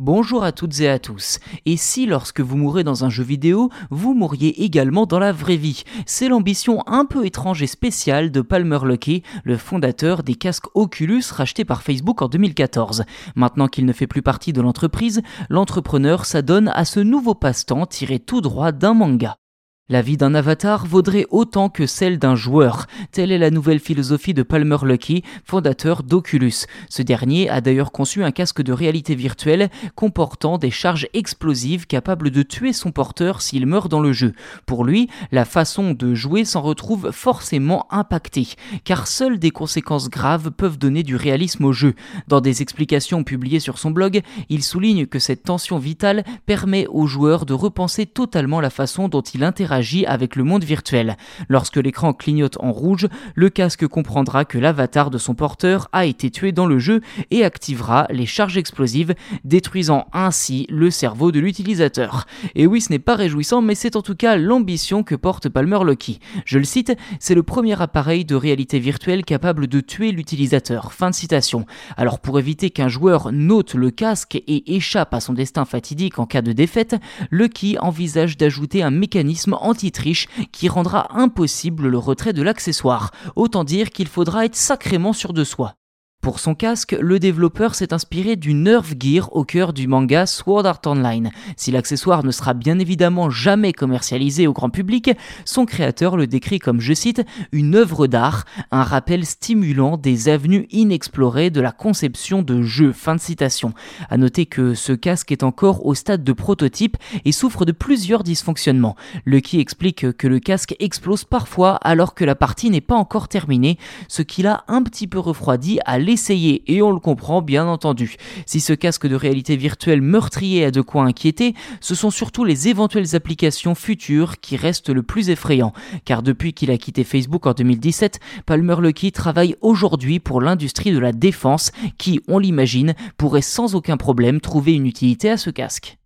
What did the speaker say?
Bonjour à toutes et à tous. Et si lorsque vous mourrez dans un jeu vidéo, vous mourriez également dans la vraie vie? C'est l'ambition un peu étrange et spéciale de Palmer Luckey, le fondateur des casques Oculus rachetés par Facebook en 2014. Maintenant qu'il ne fait plus partie de l'entreprise, l'entrepreneur s'adonne à ce nouveau passe-temps tiré tout droit d'un manga. La vie d'un avatar vaudrait autant que celle d'un joueur. Telle est la nouvelle philosophie de Palmer Luckey, fondateur d'Oculus. Ce dernier a d'ailleurs conçu un casque de réalité virtuelle comportant des charges explosives capables de tuer son porteur s'il meurt dans le jeu. Pour lui, la façon de jouer s'en retrouve forcément impactée, car seules des conséquences graves peuvent donner du réalisme au jeu. Dans des explications publiées sur son blog, il souligne que cette tension vitale permet au joueur de repenser totalement la façon dont il interagit avec le monde virtuel. Lorsque l'écran clignote en rouge, le casque comprendra que l'avatar de son porteur a été tué dans le jeu et activera les charges explosives, détruisant ainsi le cerveau de l'utilisateur. Et oui, ce n'est pas réjouissant, mais c'est en tout cas l'ambition que porte Palmer Lucky. Je le cite, c'est le premier appareil de réalité virtuelle capable de tuer l'utilisateur. Fin de citation. Alors pour éviter qu'un joueur note le casque et échappe à son destin fatidique en cas de défaite, Lucky envisage d'ajouter un mécanisme anti-triche qui rendra impossible le retrait de l'accessoire. Autant dire qu'il faudra être sacrément sûr de soi. Pour son casque, le développeur s'est inspiré du Nerve Gear au cœur du manga Sword Art Online. Si l'accessoire ne sera bien évidemment jamais commercialisé au grand public, son créateur le décrit comme, je cite, une œuvre d'art, un rappel stimulant des avenues inexplorées de la conception de jeux. Fin de citation. À noter que ce casque est encore au stade de prototype et souffre de plusieurs dysfonctionnements. Lucky explique que le casque explose parfois alors que la partie n'est pas encore terminée, ce qui l'a un petit peu refroidi à l'essayer et on le comprend bien entendu. Si ce casque de réalité virtuelle meurtrier a de quoi inquiéter, ce sont surtout les éventuelles applications futures qui restent le plus effrayant. Car depuis qu'il a quitté Facebook en 2017, Palmer Luckey travaille aujourd'hui pour l'industrie de la défense qui, on l'imagine, pourrait sans aucun problème trouver une utilité à ce casque.